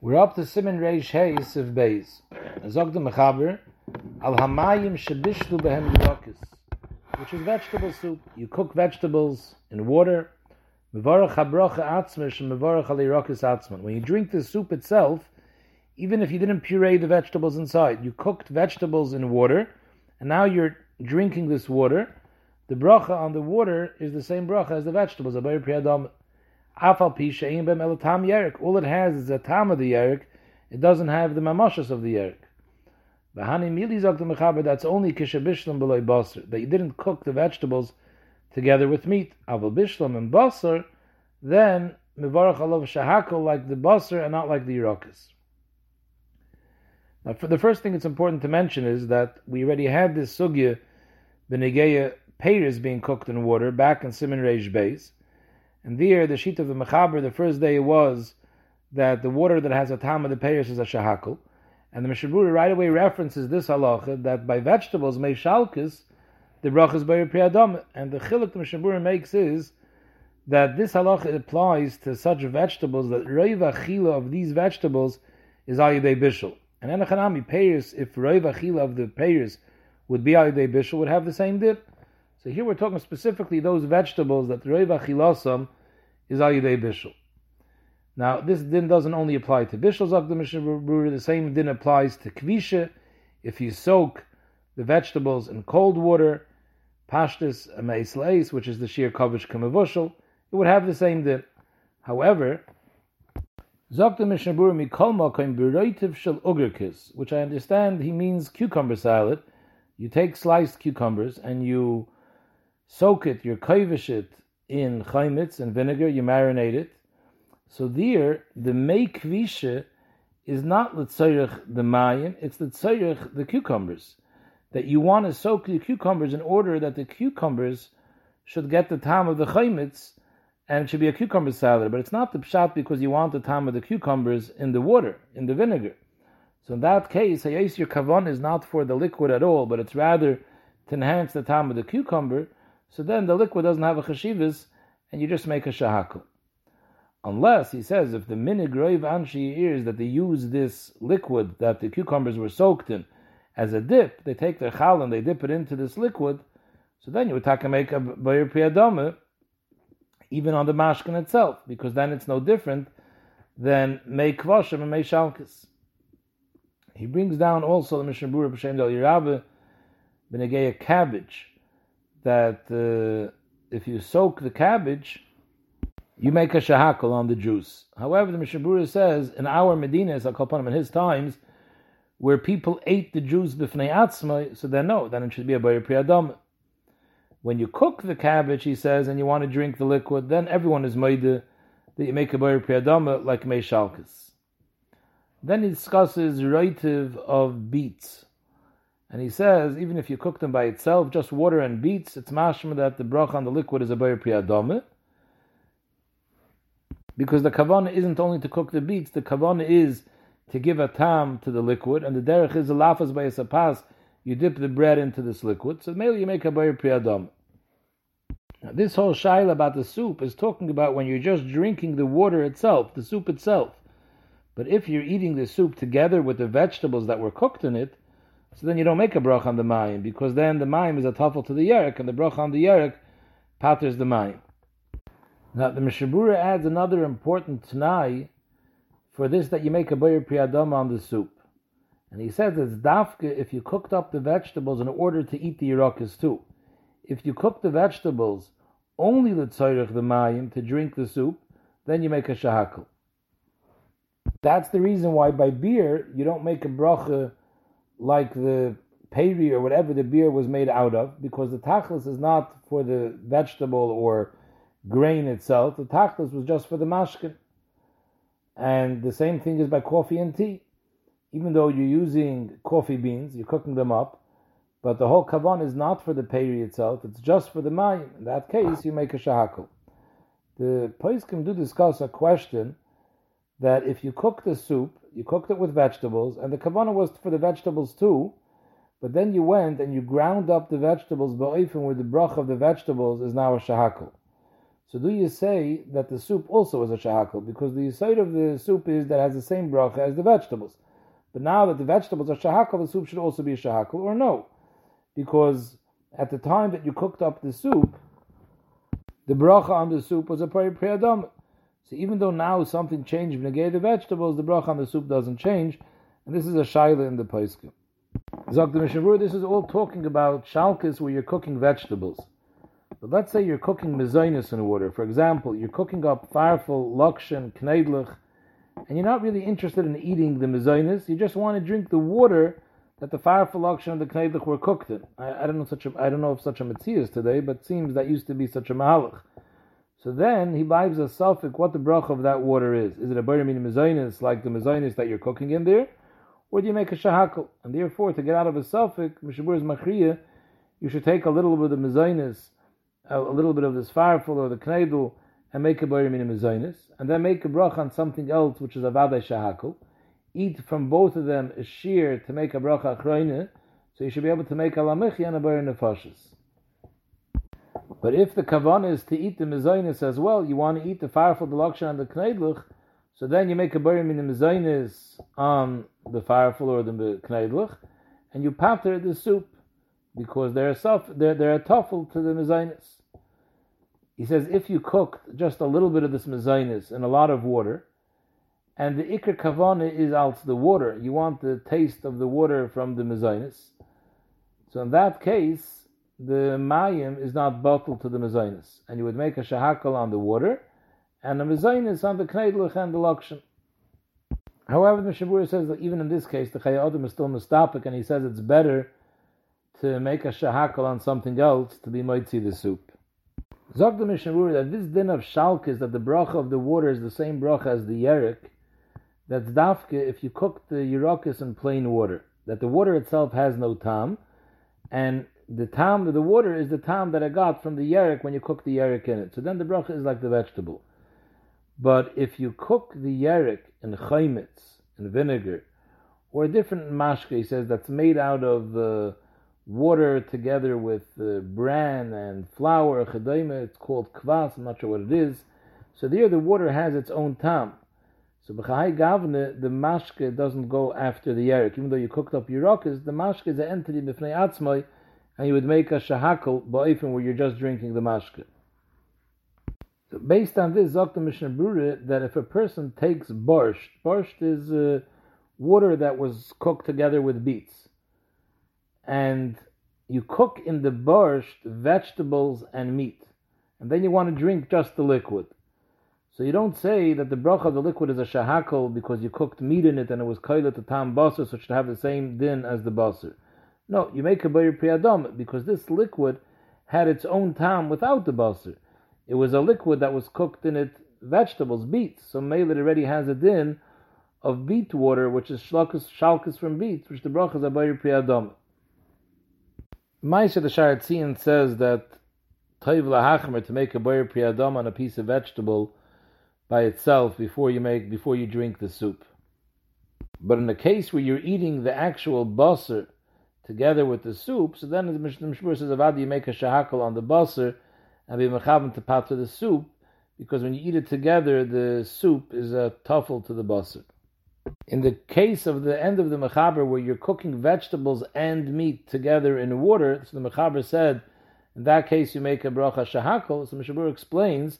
We're up to Simon Reish Hayes of Beis. Zog the Mechaber, Al Hamayim Shebishlu Behem Yirokis, which is vegetable soup. You cook vegetables in water. Mevarach HaBrocha Atzmish and Mevarach Al Yirokis Atzman. When you drink the soup itself, even if you didn't puree the vegetables inside, you cooked vegetables in water, and now you're drinking this water. The bracha on the water is the same bracha as the vegetables. Afal Bem Elatam Yerik. All it has is a tam of the Yerik. It doesn't have the mamashas of the Yerik. Bahani Mili Zok the Mechaber, that's only Kisha Bishlam Beloy Basar, that you didn't cook the vegetables together with meat. Aval Bishlam and Basar, then Mivarach Alav Shahakal like the Basar and not like the Yerokas. Now, for the first thing it's important to mention is that we already had this sugya, Benegeya Peiris being cooked in water back in Simon Reish Beis. And there, the sheet of the Mechaber, the first day was that the water that has a tam of the payers is a shahakal. And the Mishaburi right away references this halacha that by vegetables, may shalkis, the brach is by priyadam. And the chiluk the Mishaburi makes is that this halacha applies to such vegetables that roiva chila of these vegetables is ayidei bishul. And enachanami payers, if roiva chila of the payers would be ayidei bishul, would have the same dip. So here we're talking specifically those vegetables that Reva Chilosam is Ayudei Bishul. Now, this din doesn't only apply to Bishul Zak the the same din applies to Kvisha. If you soak the vegetables in cold water, Pashtis Ameis which is the Shir Kovish Kamavushal, it would have the same din. However, Zok the Mishnah Mikol Makim Beroitiv Shel which I understand he means cucumber salad. You take sliced cucumbers and you soak it, you kovish it in chaimitz and vinegar, you marinate it. So there, the mei kvisha is not l'tzayrich the mayim, it's l'tzayrich the cucumbers. That you want to soak the cucumbers in order that the cucumbers should get the time of the chaimitz, and it should be a cucumber salad. But it's not the pshat because you want the time of the cucumbers in the water, in the vinegar. So in that case, hayes your kavan is not for the liquid at all, but it's rather to enhance the time of the cucumber. So then the liquid doesn't have a chashivas, and you just make a shahakal. Unless, he says, if the minig roiv anshi is that they use this liquid that the cucumbers were soaked in as a dip, they take their chal and they dip it into this liquid, so then you would take make a bayir priyadama even on the mashkin itself, because then it's no different than mei kvashim and mei shalkis. He brings down also the Mishnah Berurah B'Shem Del Yirabe cabbage, that uh, if you soak the cabbage, you make a shahakal on the juice. However, the Mishabura says in our Medina, Akalpanim, in his times, where people ate the juice b'fnei atzma, so then no, then it should be a bayir priyadam. When you cook the cabbage, he says, and you want to drink the liquid, then everyone is made that you make a bayir priyadam like meishalkas. Then he discusses roitiv of beets. And he says, even if you cook them by itself, just water and beets, it's mashma that the bracha on the liquid is a bayir priyadame. Because the kavana isn't only to cook the beets, the kavana is to give a tam to the liquid, and the derech is a lafas by a sapas, you dip the bread into this liquid, so maybe you make a bayir priyadame. Now, this whole shaila about the soup is talking about when you're just drinking the water itself, the soup itself. But if you're eating the soup together with the vegetables that were cooked in it, so then you don't make a brach on the mayim, because then the mayim is a tafel to the yerek, and the brach on the yerek patters the mayim. Now the Mishabura adds another important t'nai for this that you make a bayir priyadama on the soup. And he says it's dafka if you cooked up the vegetables in order to eat the yirakas too. If you cook the vegetables only the tzayrich the mayim to drink the soup, then you make a shahakal. That's the reason why by beer you don't make a bracha like the peri or whatever the beer was made out of, because the tachlis is not for the vegetable or grain itself. The tachlis was just for the mashkin. And the same thing is by coffee and tea. Even though you're using coffee beans, you're cooking them up, but the whole kavan is not for the peri itself, it's just for the mayim. In that case, you make a shahakal. The Paiskim do discuss a question that if you cook the soup, you cooked it with vegetables, and the kavanah was for the vegetables too, but then you went and you ground up the vegetables ba'ifim where the brach of the vegetables is now a shahakal. So do you say that the soup also is a shahakal? Because the side of the soup is that has the same bracha as the vegetables. But now that the vegetables are shahakal, the soup should also be a shahakal, or no? Because at the time that you cooked up the soup, the bracha on the soup was a pri priyadam. So even though now something changed negate the vegetables, the bracha on the soup doesn't change, and this is a shaila in the paiskim. Zok the Mishavur, this is all talking about shalkis where you're cooking vegetables. But let's say you're cooking mezainis in water. For example, you're cooking up farfel, lakshan, kneidlich, and you're not really interested in eating the mezainis. You just want to drink the water that the farfel, lakshan, and the kneidlich were cooked in. I, I, don't know such a, I don't know if such a mitzvah is today, but it seems that used to be such a mahalach. So then he buys a suffix what the bracha of that water is. Is it a bar mezainis like the mezainis that you're cooking in there? Or do you make a shahakal? And therefore, to get out of a suffix, mishabur is machriya, you should take a little bit of the mezainis a, little bit of this farfel or the kneidl and make a boyer min and then make a bracha on something else which is a vadai shahakul. Eat from both of them a shear to make a bracha achroine, so you should be able to make a lamichi and a boyer nefashis. But if the kavan is to eat the mezainis as well, you want to eat the farfel, the lakshan, and the kneidluch, so then you make a boyer min on the farfel or the kneidluch, and you patter the soup because they're a they're, they're a tuffle to the mezainis. He says if you cook just a little bit of this mezainis in a lot of water, and the ikr kavana is out the water, you want the taste of the water from the mezainis. So in that case, the mayim is not bottled to the mezainis, and you would make a shahakal on the water, and the mezainis on the kneidlich and the lakshan. However, the Mishabura says that even in this case, the Chayyim is still mustapik, and he says it's better to make a shahakal on something else to be moitzi the soup. Zog the Mishnah that this din of shalk is that the bracha of the water is the same bracha as the yerik. That's dafke if you cook the yerokis in plain water. That the water itself has no tam, and the tam of the water is the tam that I got from the yerik when you cook the yerik in it. So then the bracha is like the vegetable. But if you cook the yerik in chaymitz, in vinegar, or a different mashke, he says that's made out of uh, water together with uh, bran and flour, chedayma, it's called kvas, I'm not sure what it is. So there the water has its own tam. So b'chai gavne, the mashke doesn't go after the yerik. Even though you cooked up your yirakas, the mashke is an entity b'fnei atzmai, and you would make a shahakal ba'ifim where you're just drinking the mashke. So based on this, Dr. Mishnah Brura, that if a person takes borscht, borscht is uh, water that was cooked together with beets and you cook in the borscht vegetables and meat, and then you want to drink just the liquid. So you don't say that the bracha of the liquid is a shahakal because you cooked meat in it and it was kaila to tam basar, so it should have the same din as the basar. No, you make a bayir priyadam because this liquid had its own tam without the basar. It was a liquid that was cooked in it vegetables, beets. So mele already has a din of beet water, which is shalkas, shalkas from beets, which the bracha is a bayir priyadam. Maisha the Sharatzian says that Toiv lahachmer to make a boyer priyadam on a piece of vegetable by itself before you make before you drink the soup. But in the case where you're eating the actual basar together with the soup, so then the Mishnah says Avad you make a shahakal on the basar and be mechavim to pat to the soup, because when you eat it together, the soup is a tuffle to the basar. In the case of the end of the mechaber, where you're cooking vegetables and meat together in water, so the mechaber said, in that case you make a bracha shahakol. So Mishabur explains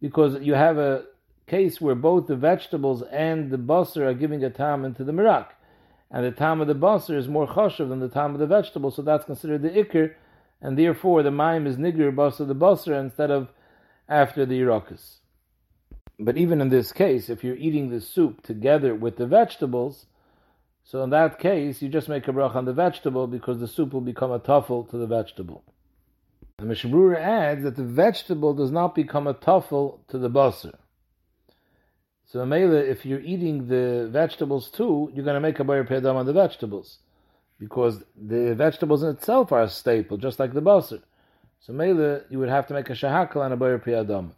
because you have a case where both the vegetables and the basar are giving a tam into the mirak, and the time of the basar is more chashav than the time of the vegetable, so that's considered the ikr, and therefore the maim is nigger basar the basar instead of after the irakas. But even in this case, if you're eating the soup together with the vegetables, so in that case, you just make a brach on the vegetable because the soup will become a tuffle to the vegetable. The Mishabura adds that the vegetable does not become a tuffle to the basar. So Mela, if you're eating the vegetables too, you're going to make a bayar pedam on the vegetables. Because the vegetables in itself are a staple, just like the basar. So Mela, you would have to make a shahakal and a bayar pedam.